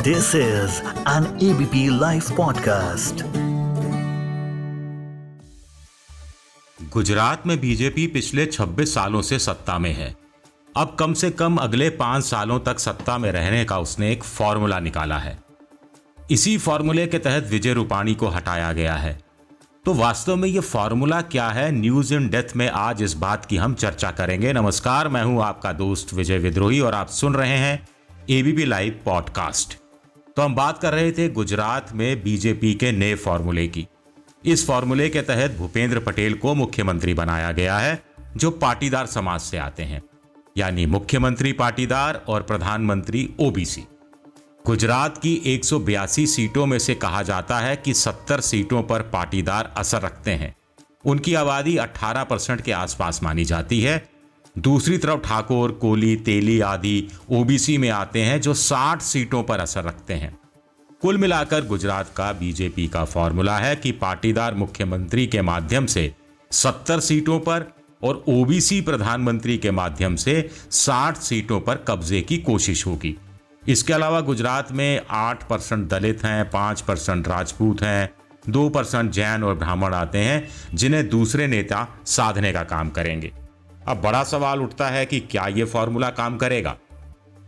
This is an ABP Life podcast. Gujarat में BJP पिछले 26 सालों से सत्ता में है। अब कम से कम अगले पाँच सालों तक सत्ता में रहने का उसने एक फॉर्मूला निकाला है। इसी फॉर्मूले के तहत विजय रूपाणी को हटाया गया है। तो वास्तव में यह फॉर्मूला क्या है? न्यूज़ इन डेथ में आज इस बात की हम चर्चा करेंगे। नमस्कार, मैं हूँ आपका दोस्त विजय विद्रोही और आप सुन रहे हैं एबीपी लाइव पॉडकास्ट तो हम बात कर रहे थे गुजरात में बीजेपी के नए फॉर्मूले की। इस फॉर्मूले के तहत भूपेंद्र पटेल को मुख्यमंत्री बनाया गया है, जो पाटीदार समाज से आते हैं, यानी मुख्यमंत्री पाटीदार और प्रधानमंत्री ओबीसी गुजरात की 182 सीटों में से कहा जाता है कि 70 सीटों पर पाटीदार असर रखते हैं। उनकी आबादी 18 परसेंट के आसपास मानी जाती है दूसरी तरफ़ ठाकुर, कोली, तेली आदि ओबीसी में आते हैं जो 60 सीटों पर असर रखते हैं। कुल मिलाकर गुजरात का बीजेपी का फॉर्मूला है कि पाटीदार मुख्यमंत्री के माध्यम से 70 सीटों पर और ओबीसी प्रधानमंत्री के माध्यम से 60 सीटों पर कब्जे की कोशिश होगी। इसके अलावा गुजरात में 8 परसेंट दलित हैं 5 परसेंट राजपूत हैं 2 परसेंट जैन और ब्राह्मण आते हैं, जिन्हें दूसरे नेता साधने का काम करेंगे। अब बड़ा सवाल उठता है कि क्या यह फॉर्मूला काम करेगा?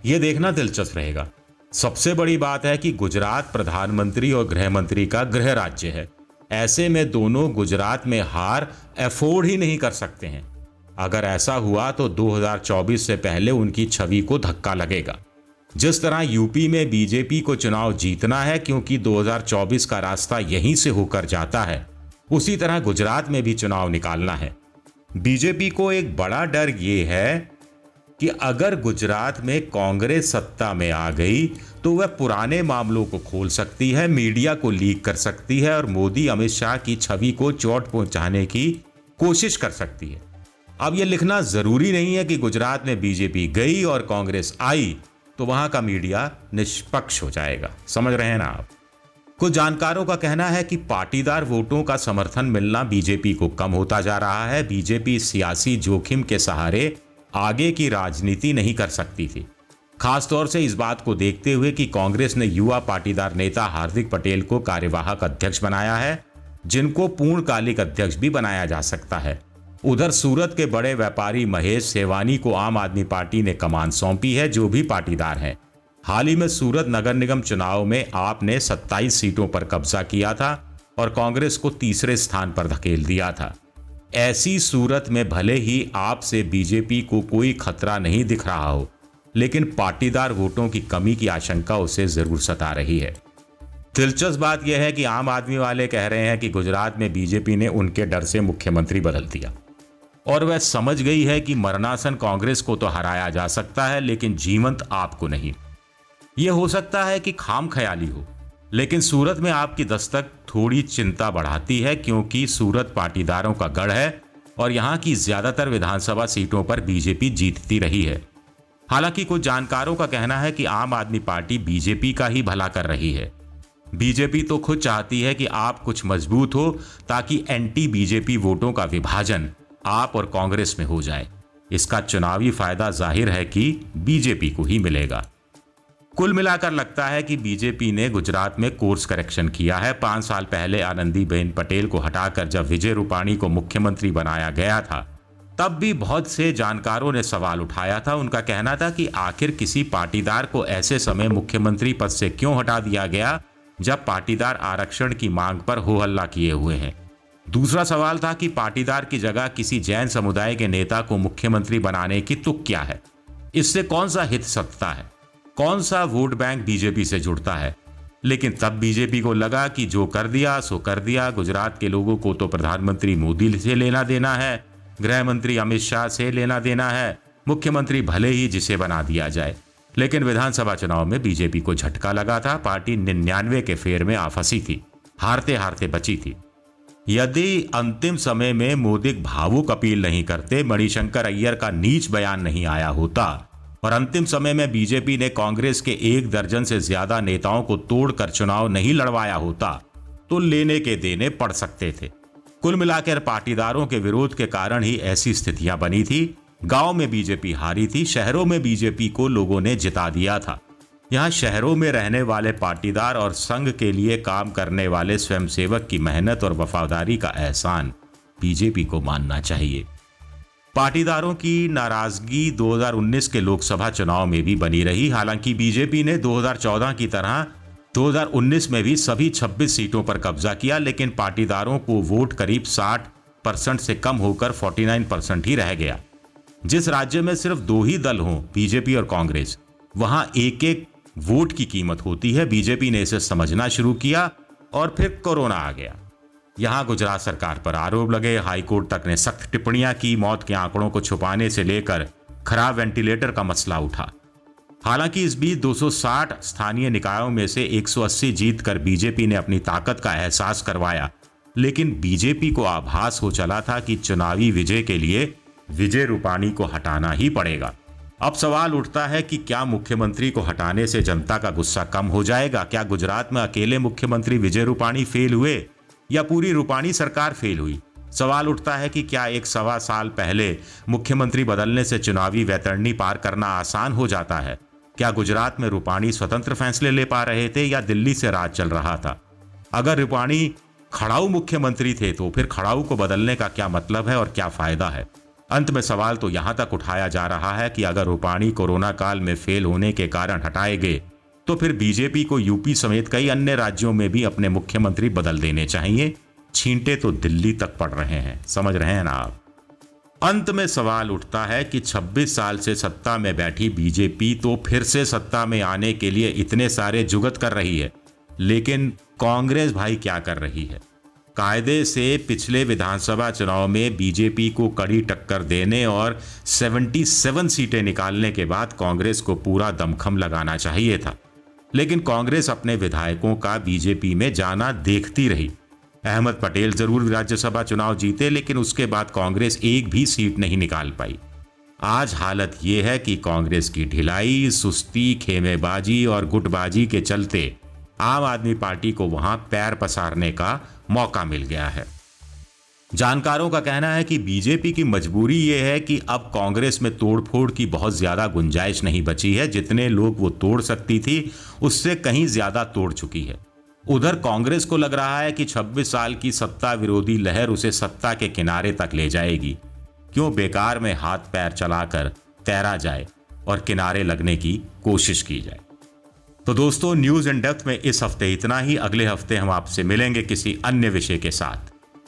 यह देखना दिलचस्प रहेगा। सबसे बड़ी बात है कि गुजरात प्रधानमंत्री और गृह मंत्री का गृह राज्य है। ऐसे में दोनों गुजरात में हार एफोर्ड ही नहीं कर सकते हैं। अगर ऐसा हुआ तो 2024 से पहले उनकी छवि को धक्का लगेगा। जिस तरह यूपी में बीजेपी को चुनाव जीतना है, क्योंकि 2024 का रास्ता यहीं से होकर जाता है, उसी तरह गुजरात में भी चुनाव निकालना है। बीजेपी को एक बड़ा डर ये है कि अगर गुजरात में कांग्रेस सत्ता में आ गई तो वह पुराने मामलों को खोल सकती है, मीडिया को लीक कर सकती है और मोदी अमित शाह की छवि को चोट पहुँचाने की कोशिश कर सकती है। अब यह लिखना ज़रूरी नहीं है कि गुजरात में बीजेपी गई और कांग्रेस आई तो वहाँ का मीडिया निष्पक्ष हो जाएगा। समझ रहे हैं ना आप? कुछ जानकारों का कहना है कि पाटीदार वोटों का समर्थन मिलना बीजेपी को कम होता जा रहा है। बीजेपी सियासी जोखिम के सहारे आगे की राजनीति नहीं कर सकती थी। खासतौर से इस बात को देखते हुए कि कांग्रेस ने युवा पाटीदार नेता हार्दिक पटेल को कार्यवाहक अध्यक्ष बनाया है, जिनको पूर्णकालिक अध्यक्ष भी बनाया जा सकता है। उधर सूरत के बड़े व्यापारी महेश सेवानी को आम आदमी पार्टी ने कमान सौंपी है, जो भी पाटीदार हैं। हाल ही में सूरत नगर निगम चुनाव में आपने 27 सीटों पर कब्जा किया था और कांग्रेस को तीसरे स्थान पर धकेल दिया था। ऐसी सूरत में भले ही आपसे बीजेपी को कोई खतरा नहीं दिख रहा हो, लेकिन पाटीदार वोटों की कमी की आशंका उसे ज़रूर सता रही है। दिलचस्प बात यह है कि आम आदमी वाले कह रहे हैं कि गुजरात में बीजेपी ने उनके डर से मुख्यमंत्री बदल दिया। और वह समझ गई है कि मरणासन कांग्रेस को तो हराया जा सकता है, लेकिन जीवंत आपको नहीं। यह हो सकता है कि खाम ख्याली हो, लेकिन सूरत में आपकी दस्तक थोड़ी चिंता बढ़ाती है क्योंकि सूरत पाटीदारों का गढ़ है और यहाँ की ज़्यादातर विधानसभा सीटों पर बीजेपी जीतती रही है। हालाँकि कुछ जानकारों का कहना है कि आम आदमी पार्टी बीजेपी का ही भला कर रही है। बीजेपी तो खुद चाहती है कि आप कुछ मज़बूत हो ताकि एंटी बीजेपी वोटों का विभाजन आप और कांग्रेस में हो जाए। इसका चुनावी फ़ायदा ज़ाहिर है कि बीजेपी को ही मिलेगा। कुल मिलाकर लगता है कि बीजेपी ने गुजरात में कोर्स करेक्शन किया है। पाँच साल पहले आनंदीबेन पटेल को हटाकर जब विजय रूपाणी को मुख्यमंत्री बनाया गया था, तब भी बहुत से जानकारों ने सवाल उठाया था। उनका कहना था कि आखिर किसी पाटीदार को ऐसे समय मुख्यमंत्री पद से क्यों हटा दिया गया, जब पाटीदार आरक्षण की मांग पर हो हल्ला किए हुए हैं। दूसरा सवाल था कि पाटीदार की जगह किसी जैन समुदाय के नेता को मुख्यमंत्री बनाने की तुक क्या है? इससे कौन सा हित सत्ता है? कौन सा वोट बैंक बीजेपी से जुड़ता है? लेकिन तब बीजेपी को लगा कि जो कर दिया, सो कर दिया। गुजरात के लोगों को तो प्रधानमंत्री मोदी से लेना देना है। गृह मंत्री अमित शाह से लेना देना है। मुख्यमंत्री भले ही जिसे बना दिया जाए। लेकिन विधानसभा चुनाव में बीजेपी को झटका लगा था। पार्टी निन्यानवे के फेर में आफसी थी। हारते हारते बची थी। यदि अंतिम समय में मोदी भावुक अपील नहीं करते, मणिशंकर अय्यर का नीच बयान नहीं आया होता। और अंतिम समय में बीजेपी ने कांग्रेस के एक दर्जन से ज़्यादा नेताओं को तोड़कर चुनाव नहीं लड़वाया होता तो लेने के देने पड़ सकते थे। कुल मिलाकर पाटीदारों के विरोध के कारण ही ऐसी स्थितियाँ बनी थी। गाँव में बीजेपी हारी थी, शहरों में बीजेपी को लोगों ने जिता दिया था। यहाँ शहरों में रहने वाले पाटीदार और संघ के लिए काम करने वाले स्वयंसेवक की मेहनत और वफादारी का एहसान बीजेपी को मानना चाहिए। पाटीदारों की नाराज़गी 2019 के लोकसभा चुनाव में भी बनी रही। हालाँकि बीजेपी ने 2014 की तरह 2019 में भी सभी 26 सीटों पर कब्जा किया, लेकिन पाटीदारों को वोट करीब 60 परसेंट से कम होकर 49 परसेंट ही रह गया। जिस राज्य में सिर्फ़ दो ही दल हों, बीजेपी और कांग्रेस, वहाँ एक एक वोट की कीमत होती है। बीजेपी ने इसे समझना शुरू किया और फिर कोरोना आ गया। यहाँ गुजरात सरकार पर आरोप लगे। हाईकोर्ट तक ने सख्त टिप्पणियाँ की। मौत के आंकड़ों को छुपाने से लेकर खराब वेंटिलेटर का मसला उठा। हालाँकि इस बीच 260 स्थानीय निकायों में से 180 जीत कर बीजेपी ने अपनी ताकत का एहसास करवाया। लेकिन बीजेपी को आभास हो चला था कि चुनावी विजय के लिए विजय रूपाणी को हटाना ही पड़ेगा। अब सवाल उठता है कि क्या मुख्यमंत्री को हटाने से जनता का गुस्सा कम हो जाएगा? क्या गुजरात में अकेले मुख्यमंत्री विजय रूपाणी फेल हुए? या पूरी रूपाणी सरकार फेल हुई? सवाल उठता है कि क्या एक सवा साल पहले मुख्यमंत्री बदलने से चुनावी वैतरणी पार करना आसान हो जाता है? क्या गुजरात में रूपाणी स्वतंत्र फैसले ले पा रहे थे या दिल्ली से राज चल रहा था? अगर रूपाणी खड़ाऊ मुख्यमंत्री थे तो फिर खड़ाऊ को बदलने का क्या मतलब है और क्या फ़ायदा है? अंत में सवाल तो यहाँ तक उठाया जा रहा है कि अगर रूपाणी कोरोना काल में फेल होने के कारण हटाए गए तो फिर बीजेपी को यूपी समेत कई अन्य राज्यों में भी अपने मुख्यमंत्री बदल देने चाहिए। छींटे तो दिल्ली तक पड़ रहे हैं। समझ रहे हैं ना आप? अंत में सवाल उठता है कि 26 साल से सत्ता में बैठी बीजेपी तो फिर से सत्ता में आने के लिए इतने सारे जुगत कर रही है। लेकिन कांग्रेस भाई क्या कर रही है? कायदे से पिछले विधानसभा चुनाव में बीजेपी को कड़ी टक्कर देने और 77 सीटें निकालने के बाद कांग्रेस को पूरा दमखम लगाना चाहिए था। लेकिन कांग्रेस अपने विधायकों का बीजेपी में जाना देखती रही। अहमद पटेल ज़रूर राज्यसभा चुनाव जीते, लेकिन उसके बाद कांग्रेस एक भी सीट नहीं निकाल पाई। आज हालत यह है कि कांग्रेस की ढिलाई, सुस्ती, खेमेबाजी और गुटबाजी के चलते आम आदमी पार्टी को वहाँ पैर पसारने का मौका मिल गया है। जानकारों का कहना है कि बीजेपी की मजबूरी ये है कि अब कांग्रेस में तोड़फोड़ की बहुत ज़्यादा गुंजाइश नहीं बची है। जितने लोग वो तोड़ सकती थी, उससे कहीं ज़्यादा तोड़ चुकी है। उधर कांग्रेस को लग रहा है कि 26 साल की सत्ता विरोधी लहर उसे सत्ता के किनारे तक ले जाएगी। क्यों बेकार में हाथ पैर चलाकर तैरा जाए और किनारे लगने की कोशिश की जाए। तो दोस्तों, न्यूज़ एंड डेप्थ में इस हफ़्ते इतना ही। अगले हफ़्ते हम आपसे मिलेंगे किसी अन्य विषय के साथ।